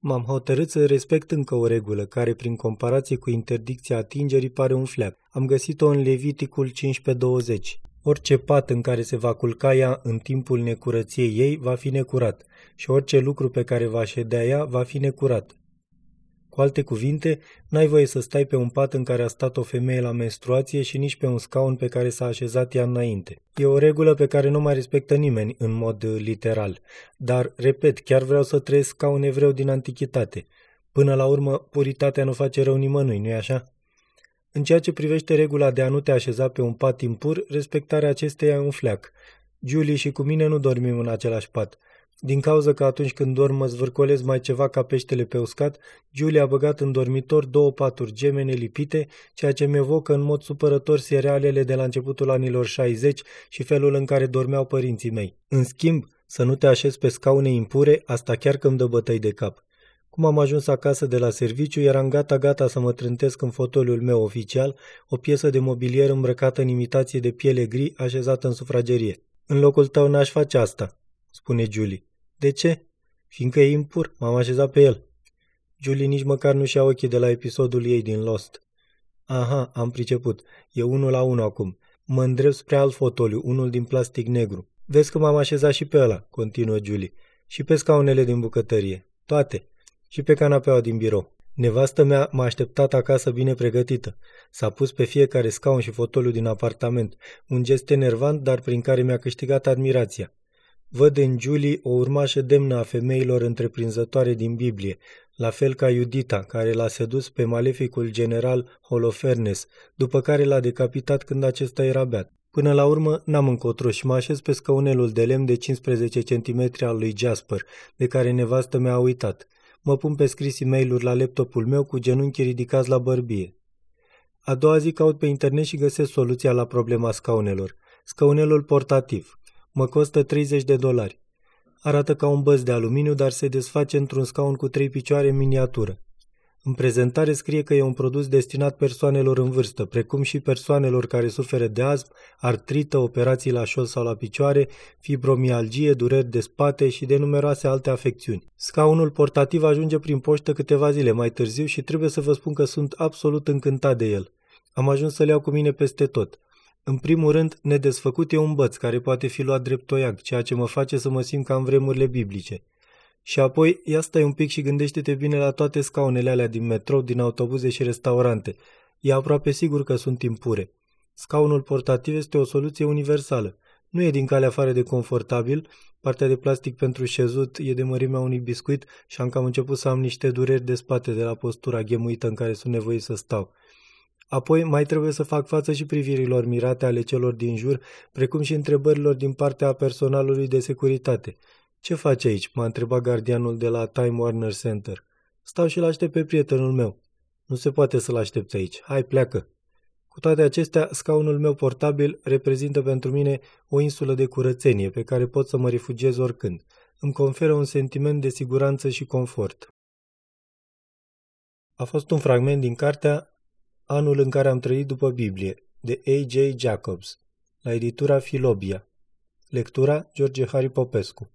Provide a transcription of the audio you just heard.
M-am hotărât să respect încă o regulă, care prin comparație cu interdicția atingerii pare un fleac. Am găsit-o în Leviticul 15.20. Orice pat în care se va culca ea în timpul necurăției ei va fi necurat și orice lucru pe care va ședea ea va fi necurat. Cu alte cuvinte, n-ai voie să stai pe un pat în care a stat o femeie la menstruație și nici pe un scaun pe care s-a așezat ea înainte. E o regulă pe care nu mai respectă nimeni în mod uh, literal. Dar, repet, chiar vreau să trăiesc ca un evreu din antichitate. Până la urmă, puritatea nu face rău nimănui, nu-i așa? În ceea ce privește regula de a nu te așeza pe un pat impur, respectarea acesteia e un fleac. Julie și cu mine nu dormim în același pat. Din cauza că atunci când dorm mă zvârcolez mai ceva ca peștele pe uscat, Julia a băgat în dormitor două paturi gemene lipite, ceea ce mi evocă în mod supărător serialele de la începutul anilor 60 și felul în care dormeau părinții mei. În schimb, să nu te așezi pe scaune impure, asta chiar că îmi dă bătăi de cap. Cum am ajuns acasă de la serviciu, eram gata-gata să mă trântesc în fotoliul meu oficial, o piesă de mobilier îmbrăcată în imitație de piele gri așezată în sufragerie. În locul tău n-aș face asta, spune Julie. De ce? Fiindcă e impur, m-am așezat pe el. Julie nici măcar nu și-a ochii de la episodul ei din Lost. Aha, am priceput. E unul la unul acum. Mă îndrept spre alt fotoliu, unul din plastic negru. Vezi că m-am așezat și pe ăla, continuă Julie. Și pe scaunele din bucătărie. Toate. Și pe canapeaua din birou. Nevastă mea m-a așteptat acasă bine pregătită. S-a pus pe fiecare scaun și fotoliu din apartament, un gest enervant, dar prin care mi-a câștigat admirația. Văd în Julie o urmașă demnă a femeilor întreprinzătoare din Biblie, la fel ca Iudita, care l-a sedus pe maleficul general Holofernes, după care l-a decapitat când acesta era beat. Până la urmă, n-am încotro și mă așez pe scaunelul de lemn de 15 cm al lui Jasper, de care nevastă mi-a uitat. Mă pun pe scris e mail la laptopul meu cu genunchii ridicați la bărbie. A doua zi caut pe internet și găsesc soluția la problema scaunelor. Scaunelul portativ. Mă costă 30 de dolari. Arată ca un băț de aluminiu, dar se desface într-un scaun cu trei picioare în miniatură. În prezentare scrie că e un produs destinat persoanelor în vârstă, precum și persoanelor care suferă de asm, artrită, operații la șol sau la picioare, fibromialgie, dureri de spate și de numeroase alte afecțiuni. Scaunul portativ ajunge prin poștă câteva zile mai târziu și trebuie să vă spun că sunt absolut încântat de el. Am ajuns să-l iau cu mine peste tot. În primul rând, nedesfăcut e un băț care poate fi luat drept toiac, ceea ce mă face să mă simt ca în vremurile biblice. Și apoi, ia stai un pic și gândește-te bine la toate scaunele alea din metrou, din autobuze și restaurante. E aproape sigur că sunt impure. Scaunul portativ este o soluție universală. Nu e din calea afară de confortabil, partea de plastic pentru șezut e de mărimea unui biscuit și am cam început să am niște dureri de spate de la postura ghemuită în care sunt nevoit să stau. Apoi mai trebuie să fac față și privirilor mirate ale celor din jur, precum și întrebărilor din partea personalului de securitate. Ce faci aici?" m-a întrebat gardianul de la Time Warner Center. Stau și-l aștept pe prietenul meu. Nu se poate să-l aștepți aici. Hai, pleacă. Cu toate acestea, scaunul meu portabil reprezintă pentru mine o insulă de curățenie pe care pot să mă refugiez oricând. Îmi conferă un sentiment de siguranță și confort. A fost un fragment din cartea Anul în care am trăit după Biblie, de A.J. Jacobs, la editura Filobia. Lectura George Harry Popescu